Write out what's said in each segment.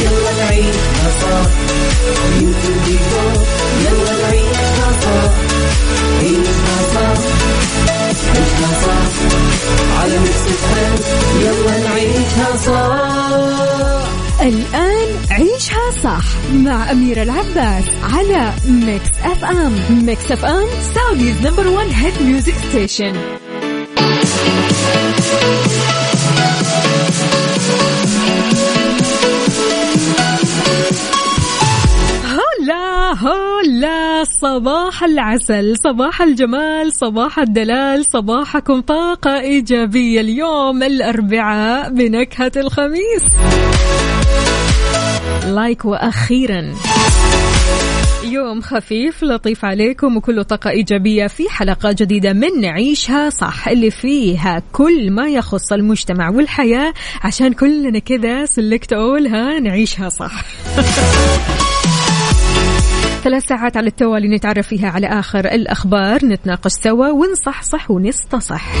يلا نعيشها صح يلا نعيشها صح عيشها صح عيشها صح على Mix يلا نعيشها الآن عيشها صح مع أميرة العباس على Mix FM Mix FM Saudi's number one hit music station صباح العسل صباح الجمال صباح الدلال صباحكم طاقة إيجابية اليوم الأربعاء بنكهة الخميس. لايك وأخيرا. يوم خفيف لطيف عليكم وكله طاقة إيجابية في حلقة جديدة من نعيشها صح اللي فيها كل ما يخص المجتمع والحياة. عشان كلنا كذا سلكت أولها نعيشها صح. ثلاث ساعات على التوالي نتعرف فيها على آخر الأخبار. نتناقش سوا. ونصحصح ونستصح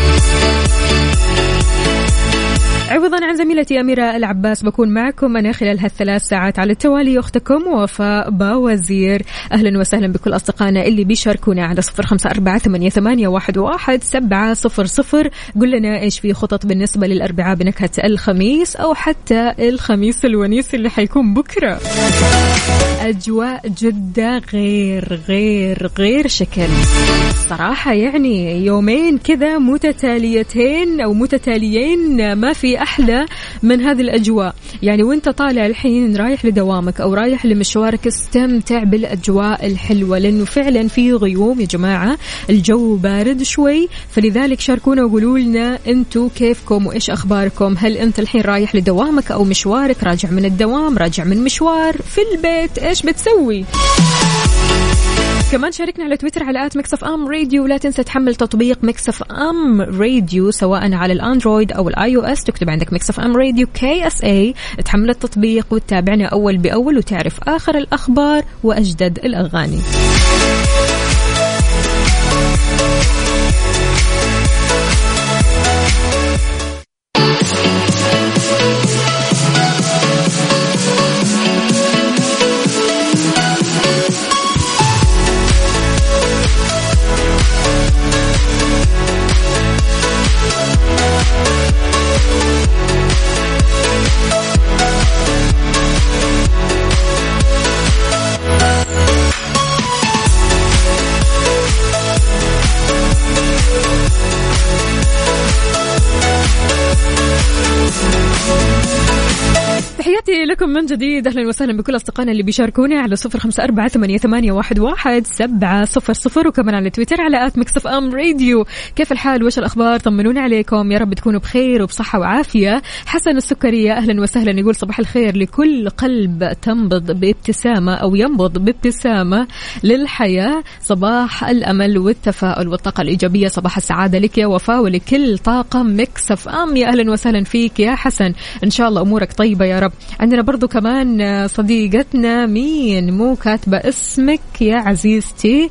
عوضا عن زميلتي أميرة العباس بكون معكم أنا خلال هالثلاث ساعات على التوالي. أختكم وفاء باوزير. أهلا وسهلا بكل أصدقائنا اللي بيشاركونا على صفر خمسة أربعة ثمانية, ثمانية واحد, واحد سبعة صفر صفر. قل لنا إيش في خطط بالنسبة للأربعاء بنكهة الخميس أو حتى الخميس الونيس اللي حيكون بكرة. أجواء جدة غير غير غير شكل. صراحة يعني يومين كذا متتاليتين أو متتاليين ما في أحلى من هذه الأجواء. يعني وأنت طالع الحين رايح لدوامك أو رايح لمشوارك استمتع بالأجواء الحلوة لأنه فعلا في غيوم يا جماعة. الجو بارد شوي فلذلك شاركونا وقولوا لنا أنتم كيفكم وإيش أخباركم. هل أنت الحين رايح لدوامك أو مشوارك؟ راجع من الدوام راجع من مشوار في البيت إيش بتسوي؟ كمان شاركنا على تويتر على at Mix FM Radio. ولا تنسى تحمل تطبيق Mix FM Radio سواء على ال Android أو ال iOS. تكتب عندك Mix FM Radio KSA تحمل التطبيق وتتابعنا أول بأول وتعرف آخر الأخبار وأجدد الأغاني. جديد. أهلا وسهلا بكل أصدقائنا اللي بيشاركوني على صفر خمسة أربعة ثمانية, ثمانية واحد, واحد سبعة صفر صفر وكمان على تويتر على at Mix FM Radio. كيف الحال؟ وش الأخبار؟ طمنوني عليكم. يا رب تكونوا بخير وبصحة وعافية. حسن السكرية أهلا وسهلا يقول صباح الخير لكل قلب تنبض بابتسامة أو ينبض بابتسامة للحياة. صباح الأمل والتفاؤل والطاقة الإيجابية. صباح السعادة لك يا وفاء ولكل طاقم Mix FM. يا أهلا وسهلا فيك يا حسن. إن شاء الله أمورك طيبة يا رب. عندنا برضو كمان صديقتنا مين مو كاتبة اسمك يا عزيزتي؟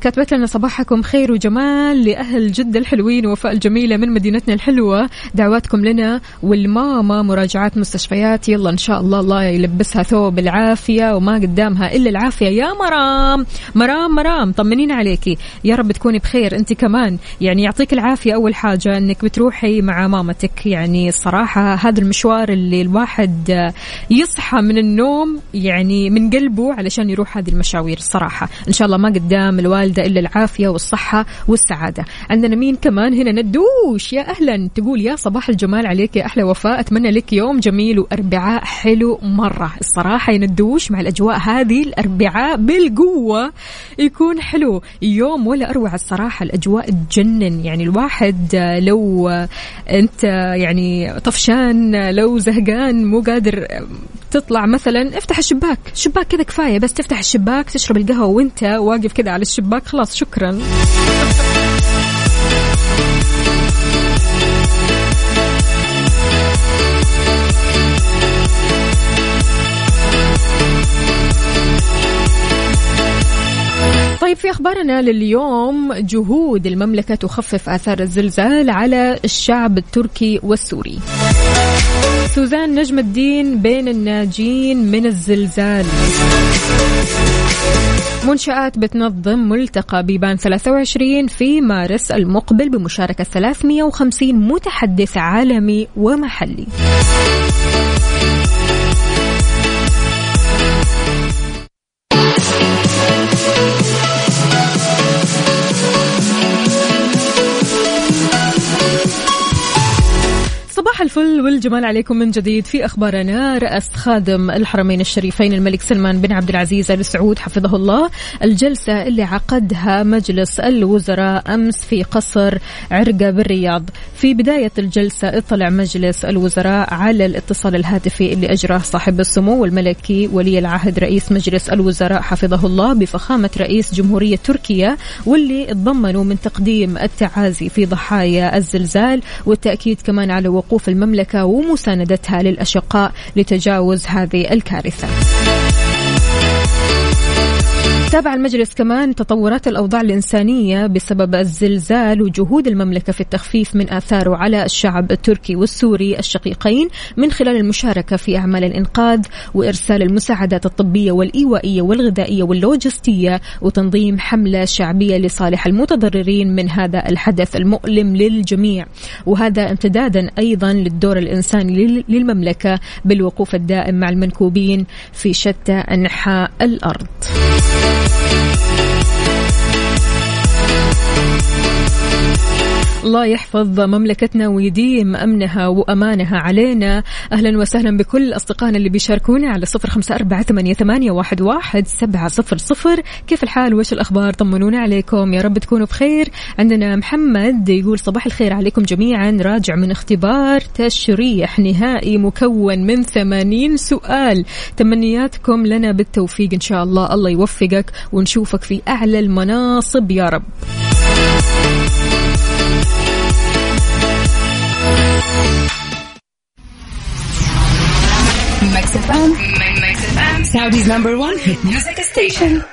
كتبت لنا صباحكم خير وجمال لأهل جدة الحلوين وفاء الجميلة من مدينتنا الحلوة. دعواتكم لنا والماما مراجعات مستشفيات. يلا إن شاء الله الله يلبسها ثوب العافية وما قدامها إلا العافية. يا مرام! مرام مرام! طمنين عليكي. يا رب تكوني بخير. أنت كمان. يعني يعطيك العافية. أول حاجة أنك بتروحي مع مامتك. يعني الصراحة هذا المشوار اللي الواحد يصحى من النوم يعني من قلبه علشان يروح هذه المشاوير الصراحة. إن شاء الله ما قدام تنام الوالدة إلا العافية والصحة والسعادة. عندنا مين كمان هنا؟ ندوش يا أهلا. تقول يا صباح الجمال عليك يا أحلى وفاء. أتمنى لك يوم جميل وأربعاء حلو مرة. الصراحة يا ندوش مع الأجواء هذه الأربعاء بالقوة. يكون حلو. يوم ولا أروع الصراحة الأجواء تجنن. يعني الواحد لو أنت يعني طفشان لو زهقان مو قادر تطلع مثلا افتح الشباك. شباك كذا كفاية بس تفتح الشباك تشرب القهوة وانت واقف كذا على الشباك. خلاص شكرا. طيب في أخبارنا لليوم جهود المملكة تخفف آثار الزلزال على الشعب التركي والسوري. سوزان نجم الدين بين الناجين من الزلزال. منشآت بتنظم ملتقى بيبان 23 في مارس المقبل بمشاركة 350 متحدث عالمي ومحلي. الفل. والجمال عليكم من جديد في أخبارنا. رأس خادم الحرمين الشريفين الملك سلمان بن عبد العزيز ال سعود حفظه الله. الجلسة اللي عقدها مجلس الوزراء أمس في قصر عرقة بالرياض. في بداية الجلسة اطلع مجلس الوزراء على الاتصال الهاتفي اللي أجراه صاحب السمو الملكي ولي العهد رئيس مجلس الوزراء حفظه الله بفخامة رئيس جمهورية تركيا واللي تضمنوا من تقديم التعازي في ضحايا الزلزال والتأكيد كمان على وقوف في المملكة ومساندتها للأشقاء لتجاوز هذه الكارثة. تابع المجلس كمان تطورات الأوضاع الإنسانية بسبب الزلزال وجهود المملكة في التخفيف من آثاره على الشعب التركي والسوري الشقيقين من خلال المشاركة في أعمال الإنقاذ وإرسال المساعدات الطبية والإيوائية والغذائية واللوجستية وتنظيم حملة شعبية لصالح المتضررين من هذا الحدث المؤلم للجميع وهذا امتدادا أيضا للدور الإنساني للمملكة بالوقوف الدائم مع المنكوبين في شتى أنحاء الأرض. الله يحفظ مملكتنا ويديم أمنها وأمانها علينا. أهلا وسهلا بكل أصدقائنا اللي بيشاركونا على صفر خمسة أربعة ثمانية واحد واحد سبعة صفر صفر. كيف الحال؟ وش الأخبار؟ طمنونا عليكم. يا رب تكونوا بخير. عندنا محمد يقول صباح الخير عليكم جميعا. راجع من اختبار تشريح نهائي مكون من ثمانين سؤال. تمنياتكم لنا بالتوفيق إن شاء الله. الله يوفقك ونشوفك في أعلى المناصب. يا رب. Saudi's number one hit music station.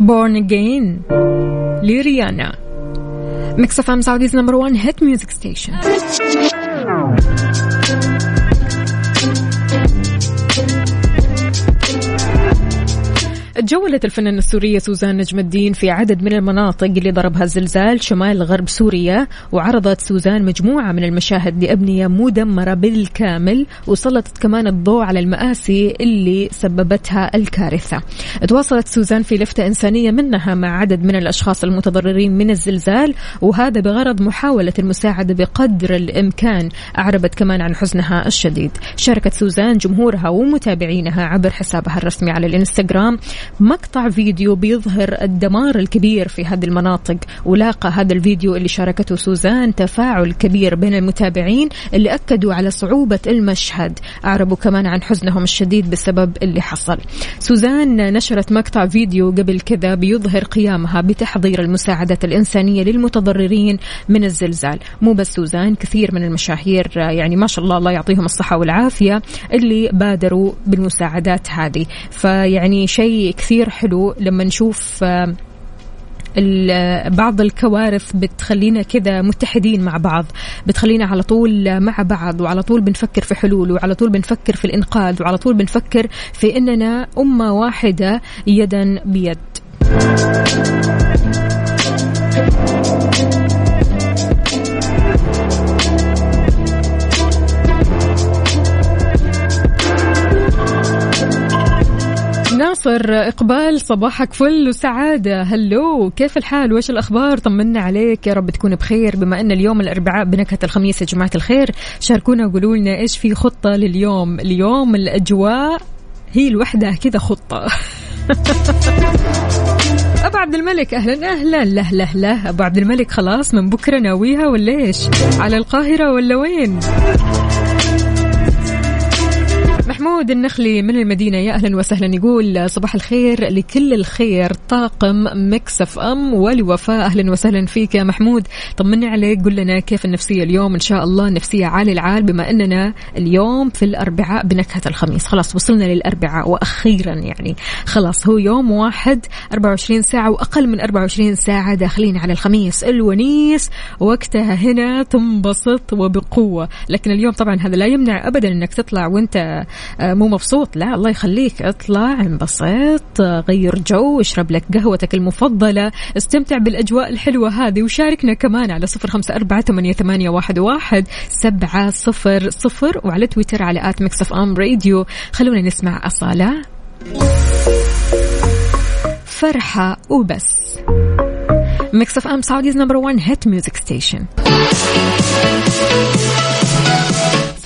Born Again لريانا ميكس اف ام سعوديز نمبر 1 هيت ميوزك ستيشن تجولت الفنانة السورية سوزان نجم الدين في عدد من المناطق اللي ضربها الزلزال شمال غرب سوريا وعرضت سوزان مجموعة من المشاهد لأبنية مدمرة بالكامل وسلطت كمان الضوء على المآسي اللي سببتها الكارثة. تواصلت سوزان في لفتة إنسانية منها مع عدد من الأشخاص المتضررين من الزلزال وهذا بغرض محاولة المساعدة بقدر الإمكان أعربت كمان عن حزنها الشديد. شاركت سوزان جمهورها ومتابعينها عبر حسابها الرسمي على الإنستغرام. مقطع فيديو بيظهر الدمار الكبير في هذه المناطق. ولاقى هذا الفيديو اللي شاركته سوزان تفاعل كبير بين المتابعين اللي أكدوا على صعوبة المشهد. أعربوا كمان عن حزنهم الشديد بسبب اللي حصل. سوزان نشرت مقطع فيديو قبل كذا بيظهر قيامها بتحضير المساعدات الإنسانية للمتضررين من الزلزال. مو بس سوزان كثير من المشاهير يعني ما شاء الله الله يعطيهم الصحة والعافية اللي بادروا بالمساعدات هذه. فيعني شيء كثير حلو لما نشوف بعض الكوارث بتخلينا كذا متحدين مع بعض بتخلينا على طول مع بعض وعلى طول بنفكر في حلول وعلى طول بنفكر في الإنقاذ وعلى طول بنفكر في إننا أمة واحدة يدا بيد. ناصر إقبال صباحك فل وسعادة. هلو كيف الحال؟ وش الأخبار؟ طمنا عليك. يا رب تكون بخير. بما أن اليوم الأربعاء بنكهة الخميس يا جماعة الخير شاركونا وقولوا لنا إيش في خطة لليوم. اليوم الأجواء هي الوحدة كذا خطة. أبو عبد الملك أهلا أهلا. له له له. أبو عبد الملك خلاص من بكرة ناويها ولا إيش؟ على القاهرة ولا وين؟ محمود النخلي من المدينة. يا أهلا وسهلا. يقول صباح الخير لكل الخير. طاقم مكسف أم ولوفاء أهلا وسهلا فيك يا محمود. طمني عليك. قل لنا كيف النفسية اليوم؟ إن شاء الله النفسية عالي العال. بما أننا اليوم في الأربعاء بنكهة الخميس. خلاص وصلنا للأربعاء وأخيرا يعني. خلاص هو يوم واحد 24 ساعة وأقل من 24 ساعة داخلين على الخميس الونيس. وقتها هنا تنبسط وبقوة. لكن اليوم طبعا هذا لا يمنع أبدا أنك تطلع وأنت مو مبسوط. لا الله يخليك. اطلع انبسط غير جو اشرب لك قهوتك المفضلة استمتع بالأجواء الحلوة هذه وشاركنا كمان على صفر خمسة أربعة ثمانية واحد سبعة صفر صفر وعلى تويتر على at Mix FM Radio. خلونا نسمع أصالة. فرحة وبس. Mix FM Saudi's number 1 hit music station.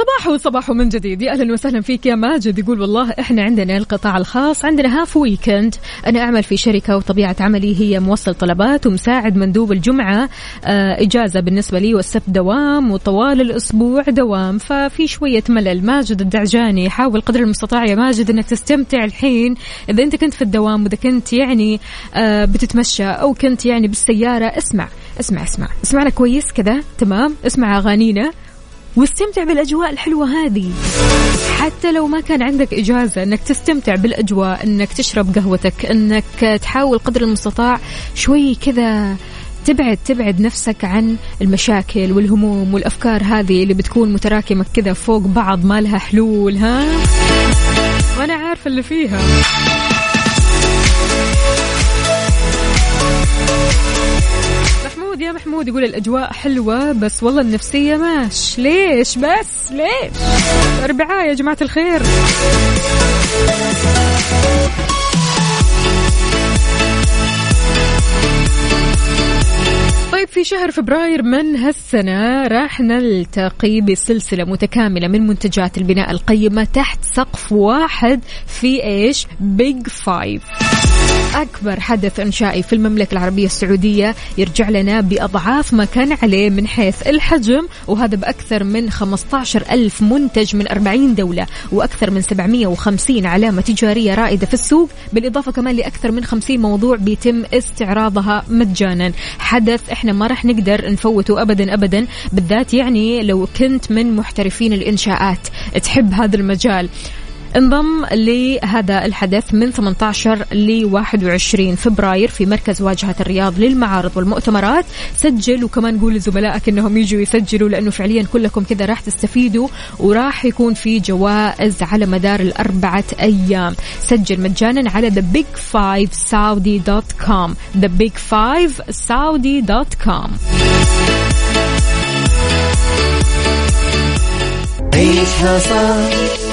صباحو صباحو من جديد. يا أهلا وسهلا فيك يا ماجد. يقول والله إحنا عندنا القطاع الخاص عندنا half weekend أنا أعمل في شركة وطبيعة عملي هي موصل طلبات ومساعد مندوب الجمعة. آه إجازة بالنسبة لي والسبت دوام وطوال الأسبوع دوام. ففي شوية ملل. ماجد الدعجاني حاول قدر المستطاع يا ماجد إنك تستمتع الحين. إذا أنت كنت في الدوام وإذا كنت يعني آه بتتمشى أو كنت يعني بالسيارة اسمع اسمع اسمع. اسمعنا كويس كذا؟ تمام؟ اسمع أغانينا. واستمتع بالأجواء الحلوة هذه. حتى لو ما كان عندك إجازة أنك تستمتع بالأجواء أنك تشرب قهوتك أنك تحاول قدر المستطاع شوي كذا تبعد تبعد نفسك عن المشاكل والهموم والأفكار هذه اللي بتكون متراكمة كذا فوق بعض ما لها حلول ها؟ وأنا عارفة اللي فيها. محمود يا محمود يقول الأجواء حلوة بس والله النفسية ماش. ليش بس؟ ليش؟ أربعاء يا جماعة الخير. طيب في شهر فبراير من هالسنة راح نلتقي بسلسلة متكاملة من منتجات البناء القيمة تحت سقف واحد في إيش؟ بيج فايف أكبر حدث إنشائي في المملكة العربية السعودية يرجع لنا بأضعاف ما كان عليه من حيث الحجم وهذا بأكثر من 15 ألف منتج من 40 دولة وأكثر من 750 علامة تجارية رائدة في السوق بالإضافة كمان لأكثر من 50 موضوع بيتم استعراضها مجانا. حدث إحنا ما راح نقدر نفوته أبدا أبدا بالذات يعني لو كنت من محترفين الإنشاءات. تحب هذا المجال. انضم لهذا الحدث من 18 ل 21 فبراير في مركز واجهة الرياض للمعارض والمؤتمرات. سجل وكمان قول لزملائك إنهم يجوا يسجلوا لأنه فعليا كلكم كذا راح تستفيدوا وراح يكون في جوائز على مدار الأربعة أيام. سجل مجانا على the big five saudi.com the big five saudi.com عيشها صح.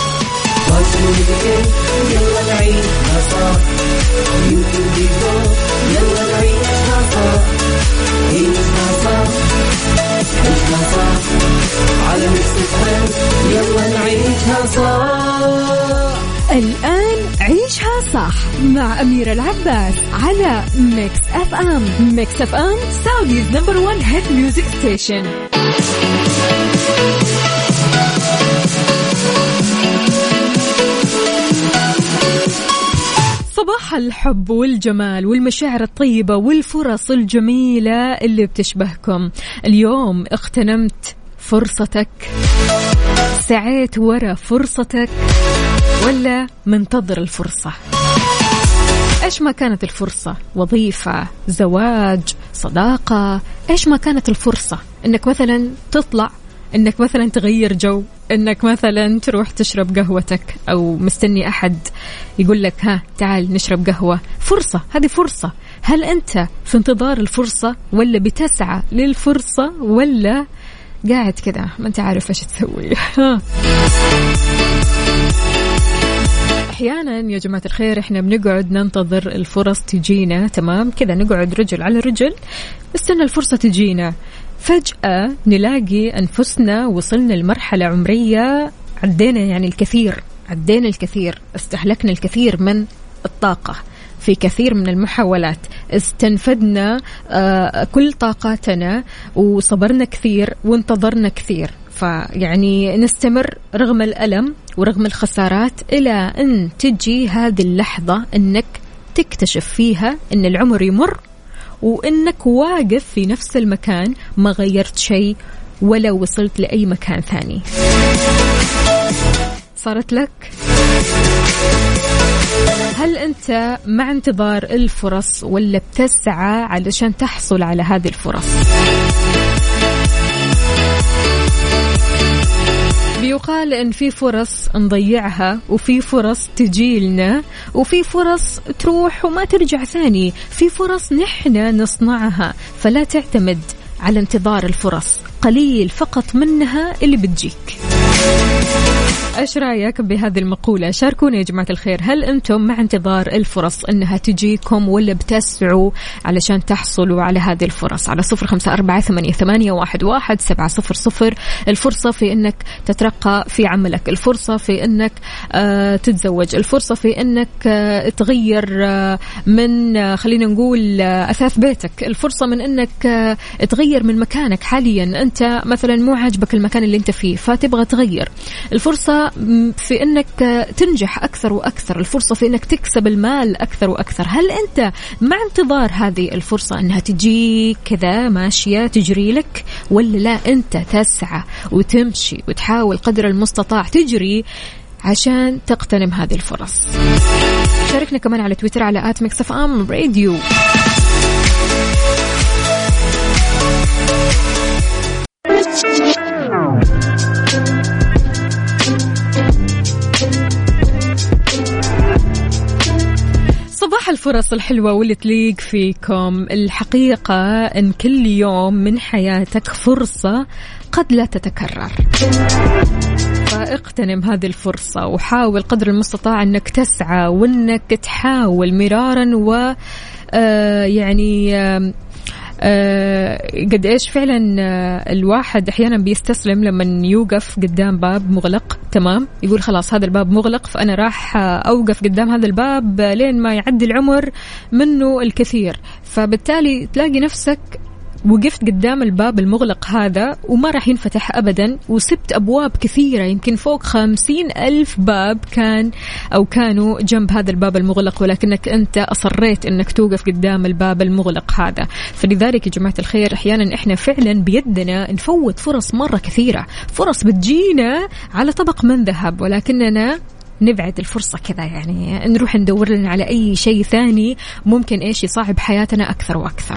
يلا نعيشها صح يلا نعيشها صح عيشها صح عيشها صح على يلا نعيشها الآن عيشها صح مع أميرة العباس على Mix FM Mix FM Saudi's number one hit music station صباح الحب والجمال والمشاعر الطيبة والفرص الجميلة اللي بتشبهكم. اليوم اغتنمت فرصتك. سعيت ورا فرصتك. ولا منتظر الفرصة؟ إيش ما كانت الفرصة؟ وظيفة زواج صداقة. إيش ما كانت الفرصة؟ إنك مثلا تطلع إنك مثلا تغير جو. إنك مثلا تروح تشرب قهوتك أو مستني أحد يقول لك ها تعال نشرب قهوة. فرصة هذه فرصة. هل أنت في انتظار الفرصة ولا بتسعى للفرصة ولا قاعد كذا ما أنت عارف إيش تسوي. أحيانا يا جماعة الخير إحنا بنقعد ننتظر الفرص تجينا تمام؟ كذا نقعد رجل على رجل. نستنى الفرصة تجينا. فجأة نلاقي أنفسنا وصلنا لمرحلة عمرية عدينا يعني الكثير عدينا الكثير استهلكنا الكثير من الطاقة في كثير من المحاولات. استنفدنا آه، كل طاقاتنا وصبرنا كثير وانتظرنا كثير. فيعني نستمر رغم الألم ورغم الخسارات إلى أن تجي هذه اللحظة أنك تكتشف فيها أن العمر يمر وأنك واقف في نفس المكان ما غيرت شيء ولا وصلت لأي مكان ثاني. صارت لك؟ هل أنت مع انتظار الفرص ولا بتسعى علشان تحصل على هذه الفرص؟ بيقال إن في فرص نضيعها وفي فرص تجيلنا وفي فرص تروح وما ترجع ثاني. في فرص نحن نصنعها. فلا تعتمد على انتظار الفرص. قليل فقط منها اللي بتجيك. إيش رأيك بهذه المقولة؟ شاركونا يا جماعة الخير هل أنتم مع انتظار الفرص إنها تجيكم ولا بتسعوا علشان تحصلوا على هذه الفرص؟ على صفر خمسة أربعة ثمانيه, واحد, سبعة صفر صفر. الفرصة في إنك تترقى في عملك الفرصة في إنك آه تتزوج الفرصة في إنك آه تغير آه من خلينا نقول أثاث بيتك الفرصة من إنك تغير من مكانك حاليا. أنت مثلا مو عاجبك المكان اللي أنت فيه فتبغى تغير. في أنك تنجح أكثر وأكثر الفرصة في أنك تكسب المال أكثر وأكثر. هل أنت مع انتظار هذه الفرصة أنها تجي كذا ماشية تجري لك ولا لا أنت تسعى وتمشي وتحاول قدر المستطاع تجري عشان تغتنم هذه الفرص؟ شاركنا كمان على تويتر على at Mix FM Radio. صباح الفرص الحلوة واللي تليق فيكم. الحقيقة أن كل يوم من حياتك فرصة قد لا تتكرر. فاغتنم هذه الفرصة وحاول قدر المستطاع أنك تسعى وأنك تحاول مرارا و آه يعني قد إيش فعلا آه الواحد أحيانا بيستسلم لما يوقف قدام باب مغلق. تمام؟ يقول خلاص هذا الباب مغلق فأنا راح آه أوقف قدام هذا الباب لين ما يعدي العمر منه الكثير. فبالتالي تلاقي نفسك وقفت قدام الباب المغلق هذا وما راح ينفتح أبدا وسبت أبواب كثيرة يمكن فوق خمسين ألف باب كان أو كانوا جنب هذا الباب المغلق ولكنك أنت أصريت أنك توقف قدام الباب المغلق هذا. فلذلك يا جماعة الخير أحيانا إحنا فعلا بيدنا نفوت فرص مرة كثيرة فرص بتجينا على طبق من ذهب ولكننا نبعد الفرصة كذا يعني نروح ندور لنا على أي شيء ثاني ممكن إيش يصعب حياتنا أكثر وأكثر.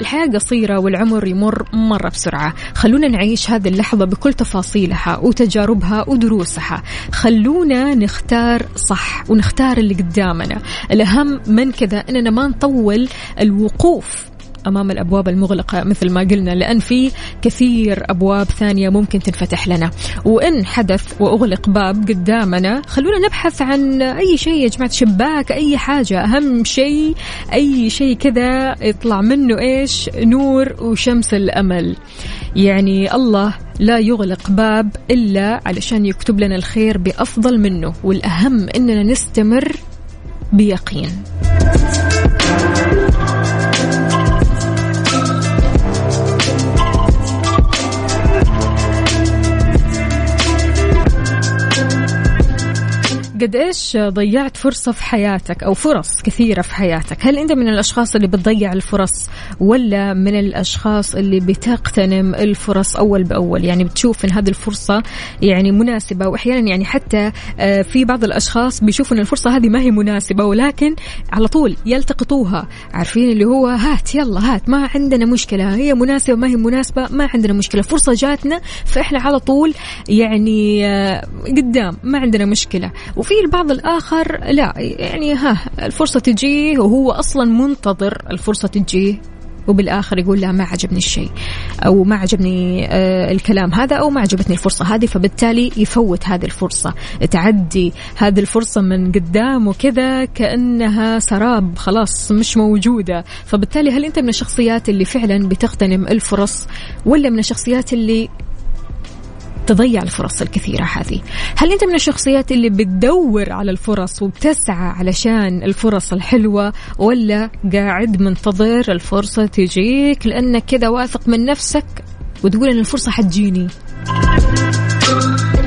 الحياة قصيرة والعمر يمر مرة بسرعة. خلونا نعيش هذه اللحظة بكل تفاصيلها وتجاربها ودروسها. خلونا نختار صح ونختار اللي قدامنا. الأهم من كذا أننا ما نطول الوقوف أمام الأبواب المغلقة مثل ما قلنا لأن في كثير أبواب ثانية ممكن تنفتح لنا. وإن حدث وأغلق باب قدامنا خلونا نبحث عن أي شيء يا جماعة شباك أي حاجة أهم شيء أي شيء كذا يطلع منه إيش؟ نور وشمس الأمل. يعني الله لا يغلق باب إلا علشان يكتب لنا الخير بأفضل منه والأهم إننا نستمر بيقين. قد إيش ضيعت فرصة في حياتك أو فرص كثيرة في حياتك؟ هل أنت من الأشخاص اللي بتضيع الفرص ولا من الأشخاص اللي بتغتنم الفرص أول بأول؟ يعني بتشوف إن هذه الفرصة يعني مناسبة واحيانا يعني حتى آه، في بعض الأشخاص بيشوفوا إن الفرصة هذه ما هي مناسبة ولكن على طول يلتقطوها. عارفين اللي هو هات يلا هات ما عندنا مشكلة هي مناسبة ما هي مناسبة ما عندنا مشكلة. فرصة جاتنا فإحنا على طول يعني آه، قدام ما عندنا مشكلة. وفي البعض الآخر لا يعني ها الفرصة تجيه وهو أصلا منتظر الفرصة تجيه وبالآخر يقول لا ما عجبني الشيء أو ما عجبني آه الكلام هذا أو ما عجبتني الفرصة هذه فبالتالي يفوت هذه الفرصة تعدي هذه الفرصة من قدامه كذا كأنها سراب خلاص مش موجودة. فبالتالي هل أنت من الشخصيات اللي فعلا بتغتنم الفرص ولا من الشخصيات اللي تضيع الفرص الكثيرة هذه. هل أنت من الشخصيات اللي بتدور على الفرص وبتسعى علشان الفرص الحلوة ولا قاعد منتظر الفرصة تجيك لأنك كذا واثق من نفسك وتقول أن الفرصة حتجيني؟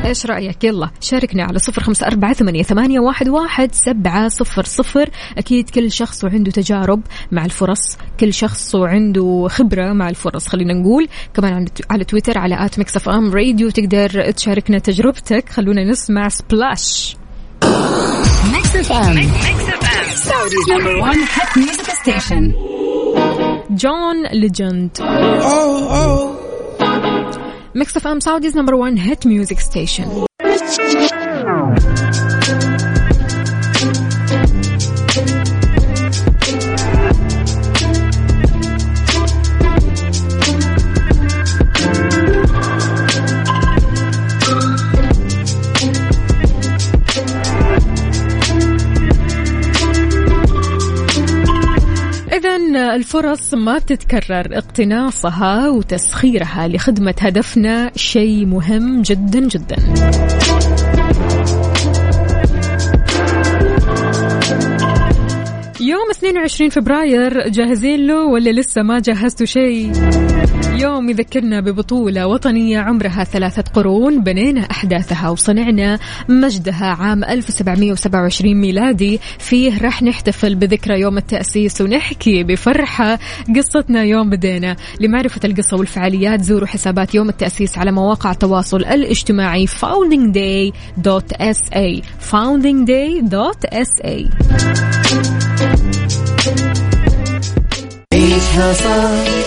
إيش رأيك؟ يلا شاركنا على صفر خمسة أربعة ثمانية, ثمانية واحد, واحد سبعة صفر صفر. أكيد كل شخص وعنده تجارب مع الفرص كل شخص وعنده خبرة مع الفرص خلينا نقول. كمان على تويتر على at Mix FM Radio تقدر تشاركنا تجربتك. خلونا نسمع Splash. John Legend. Mix FM Saudi's number 1 hit music station الفرص ما بتتكرر اقتناصها وتسخيرها لخدمة هدفنا شيء مهم جدا جدا. يوم 22 فبراير جاهزين له ولا لسه ما جهزتوا شيء؟ يوم يذكرنا ببطولة وطنية عمرها ثلاثة قرون بنينا أحداثها وصنعنا مجدها عام 1727 ميلادي. فيه رح نحتفل بذكرى يوم التأسيس ونحكي بفرحة قصتنا يوم بدينا. لمعرفة القصة والفعاليات زوروا حسابات يوم التأسيس على مواقع التواصل الاجتماعي foundingday.sa foundingday.sa عيشها صح.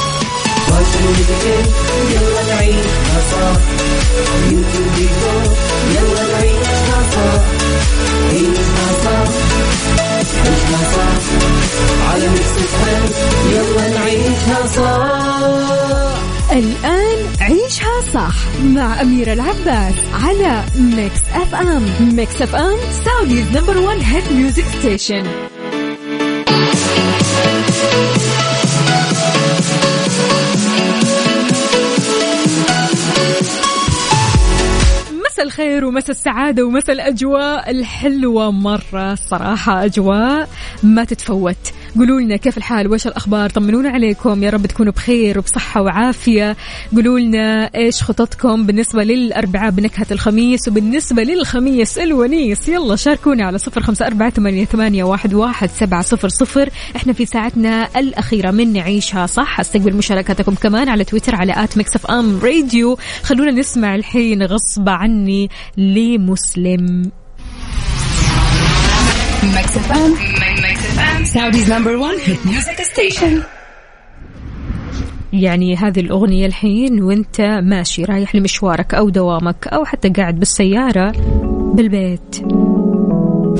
واتيكيت يلا نعيشها صح وديكور يلا نعيشها صح عيشها صح عيشها صح على ميكس يلا نعيشها صح الآن عيشها صح مع أميرة العباس على Mix FM Mix FM Saudi's number one hit music station الخير ومسا السعادة ومسا الأجواء الحلوة مرة صراحة أجواء ما تتفوت. قولوا لنا كيف الحال؟ وش الأخبار؟ طمنونا عليكم. يا رب تكونوا بخير وبصحة وعافية. قولوا لنا إيش خططكم بالنسبة للأربعاء بنكهة الخميس وبالنسبة للخميس الونيس. يلا شاركونا على صفر خمسة أربعة ثمانية واحد سبعة صفر صفر. إحنا في ساعتنا الأخيرة من نعيشها صح؟ استقبل مشاركاتكم كمان على تويتر على at Mix FM Radio. خلونا نسمع الحين غصب عني لمسلم. Mix FM Saudi's number 1 hit music station يعني هذه الأغنية الحين وانت ماشي رايح لمشوارك أو دوامك أو حتى قاعد بالسيارة بالبيت.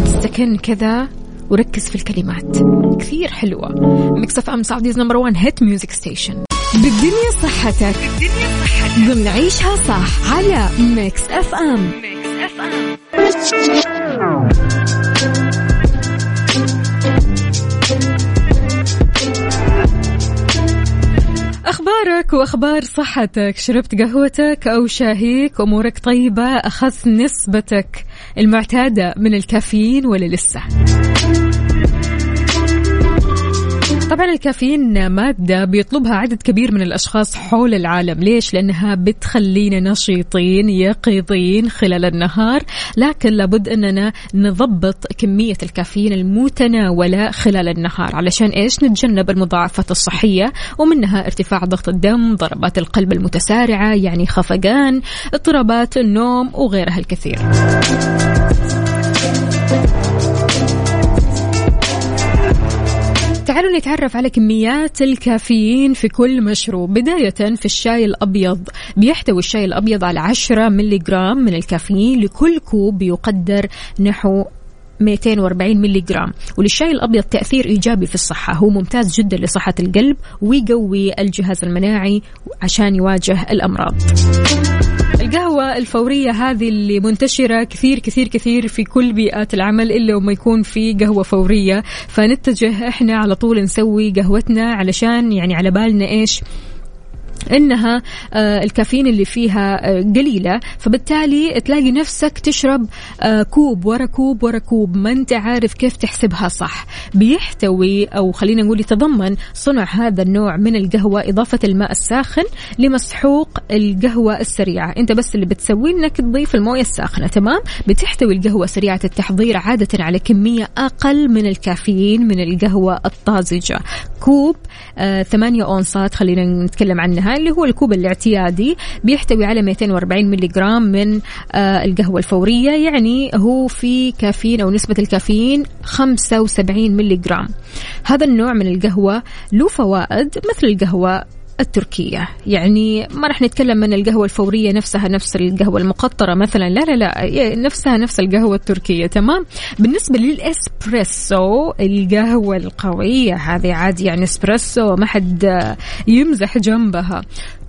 استكن كذا وركز في الكلمات. كثير حلوة. Mix FM Saudi's number 1 hit music station بالدنيا صحتك. بالدنيا صحتك. ضمن عيشها صح على Mix FM Mix FM أخبارك وأخبار صحتك. شربت قهوتك أو شاهيك؟ أمورك طيبة؟ أخذت نسبتك المعتادة من الكافيين ولا لسه؟ طبعا الكافيين مادة بيطلبها عدد كبير من الأشخاص حول العالم ليش؟ لأنها بتخلينا نشيطين يقظين خلال النهار لكن لابد أننا نضبط كمية الكافيين المتناولة خلال النهار علشان إيش؟ نتجنب المضاعفات الصحية ومنها ارتفاع ضغط الدم ضربات القلب المتسارعة يعني خفقان اضطرابات النوم وغيرها الكثير تعالوا نتعرف على كميات الكافيين في كل مشروب بداية في الشاي الأبيض. بيحتوي الشاي الأبيض على 10 ملي جرام من الكافيين لكل كوب يقدر نحو 240 ملي جرام وللشاي الأبيض تأثير إيجابي في الصحة هو ممتاز جدا لصحة القلب ويقوي الجهاز المناعي عشان يواجه الأمراض. القهوة الفورية هذه اللي منتشرة كثير كثير كثير في كل بيئات العمل إلا وما يكون في قهوة فورية. فنتجه إحنا على طول نسوي قهوتنا علشان يعني على بالنا إيش إنها آه، الكافيين اللي فيها آه، قليلة. فبالتالي تلاقي نفسك تشرب آه، كوب ورا كوب ورا كوب. ما أنت عارف كيف تحسبها صح. بيحتوي أو خلينا نقول يتضمن صنع هذا النوع من القهوة إضافة الماء الساخن لمسحوق القهوة السريعة. أنت بس اللي بتسويه إنك تضيف الموية الساخنة تمام؟ بتحتوي القهوة سريعة التحضير عادة على كمية أقل من الكافيين من القهوة الطازجة. كوب آه 8 أونصات خلينا نتكلم عنها. اللي هو الكوب الاعتيادي بيحتوي على 240 ملي جرام من آه القهوة الفورية. يعني هو في كافيين أو نسبة الكافيين 75 ملي جرام هذا النوع من القهوة له فوائد مثل القهوة التركية. يعني ما راح نتكلم من القهوة الفورية نفسها نفس القهوة المقطرة مثلا. لا لا لا نفسها نفس القهوة التركية. تمام؟ بالنسبة للإسبريسو القهوة القوية هذه عادي يعني إسبريسو ما حد يمزح جنبها.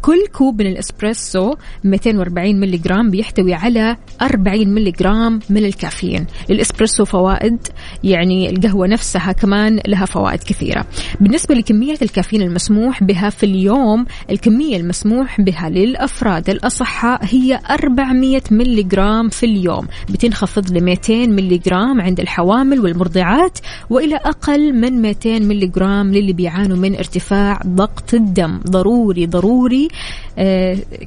كل كوب من الإسبريسو 240 ملي جرام بيحتوي على 40 ملي جرام من الكافيين. للاسبريسو فوائد يعني القهوة نفسها كمان لها فوائد كثيرة. بالنسبة لكمية الكافيين المسموح بها في اليوم الكمية المسموح بها للأفراد الأصحاء هي 400 ملي جرام في اليوم. بتنخفض ل 200 ملي جرام عند الحوامل والمرضعات وإلى أقل من 200 ملي جرام للي بيعانوا من ارتفاع ضغط الدم. ضروري ضروري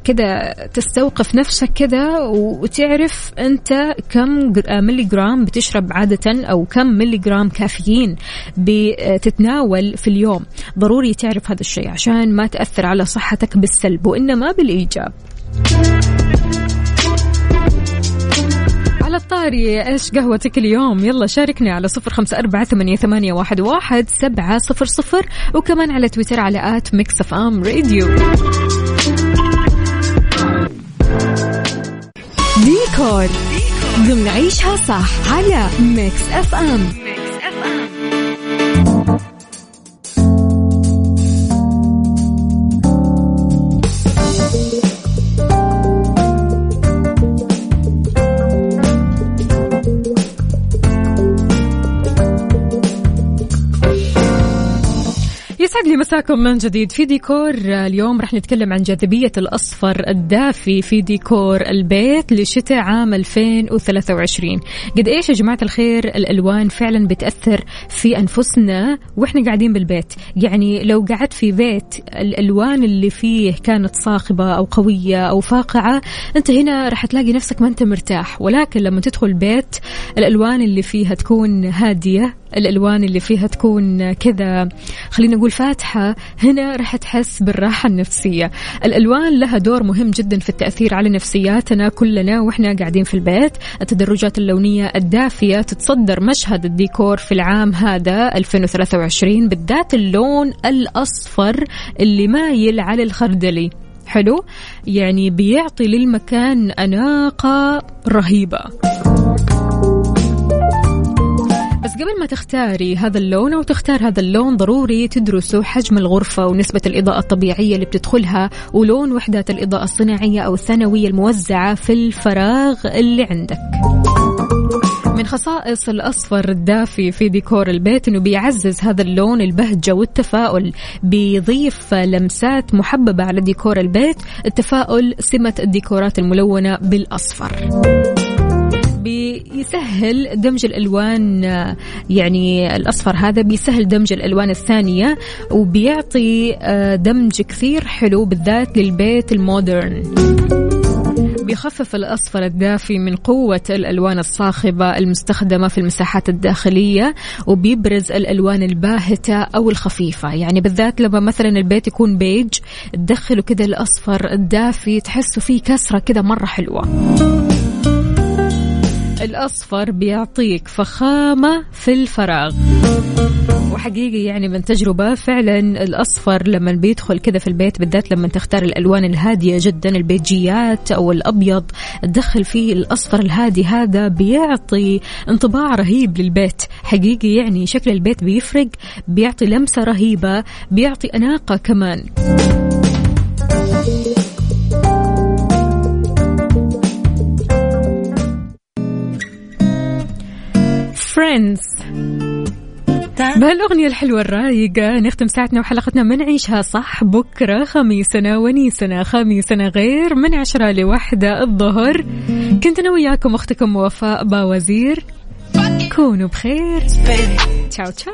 كذا تستوقف نفسك كذا وتعرف أنت كم آه، ملي جرام بتشرب عادة أو كم ملي جرام كافيين بتتناول في اليوم. ضروري تعرف هذا الشيء عشان ما تأثر على صحتك بالسلب وإنما بالإيجاب. على الطاري. إيش قهوتك اليوم؟ يلا شاركني على صفر خمسة أربعة ثمانية, ثمانية واحد, واحد سبعة صفر صفر وكمان على تويتر على at Mix FM Radio. ديكور. ضمن عيشها صح على Mix FM. ميكس يسعد لي مساكم من جديد. في ديكور اليوم راح نتكلم عن جاذبية الأصفر الدافي في ديكور البيت لشتاء عام 2023 قد إيش يا جماعة الخير الألوان فعلا بتأثر في أنفسنا وإحنا قاعدين بالبيت؟ يعني لو قعدت في بيت الألوان اللي فيه كانت صاخبة أو قوية أو فاقعة أنت هنا راح تلاقي نفسك ما أنت مرتاح. ولكن لما تدخل بيت الألوان اللي فيها تكون هادية الألوان اللي فيها تكون كذا. خلينا نقول فاتحة. هنا راح تحس بالراحة النفسية. الألوان لها دور مهم جدا في التأثير على نفسياتنا كلنا وإحنا قاعدين في البيت. التدرجات اللونية الدافية تتصدر مشهد الديكور في العام هذا 2023 بالذات اللون الأصفر اللي مايل على الخردلي. حلو؟ يعني بيعطي للمكان أناقة رهيبة. بس قبل ما تختاري هذا اللون أو تختار هذا اللون ضروري تدرسوا حجم الغرفة ونسبة الإضاءة الطبيعية اللي بتدخلها ولون وحدات الإضاءة الصناعية أو الثانوية الموزعة في الفراغ اللي عندك. من خصائص الأصفر الدافي في ديكور البيت أنه بيعزز هذا اللون البهجة والتفاؤل بيضيف لمسات محببة على ديكور البيت التفاؤل سمة الديكورات الملونة بالأصفر. بيسهل دمج الألوان يعني الأصفر هذا بيسهل دمج الألوان الثانية وبيعطي آه، دمج كثير حلو بالذات للبيت ال modern. بيخفف الأصفر الدافي من قوة الألوان الصاخبة المستخدمة في المساحات الداخلية وبيبرز الألوان الباهتة أو الخفيفة. يعني بالذات لما مثلا البيت يكون بيج تدخلوا كده الأصفر الدافي تحسوا فيه كسرة كده مرة حلوة. الأصفر بيعطيك فخامة في الفراغ. وحقيقي يعني من تجربة فعلا الأصفر لما بيدخل كذا في البيت بالذات لما تختار الألوان الهادية جدا البيجيات أو الأبيض تدخل فيه الأصفر الهادي هذا بيعطي انطباع رهيب للبيت. حقيقي يعني شكل البيت بيفرق بيعطي لمسة رهيبة بيعطي أناقة كمان. فريندز بهالأغنية الحلوة الرايقة. نختم ساعتنا وحلقتنا من عيشها صح. بكرة خميسنا ونيسنا خميسنا غير من عشرة لوحدة الظهر. كنت أنا وياكم أختكم وفاء باوزير. كونوا بخير. تشاو تشاو.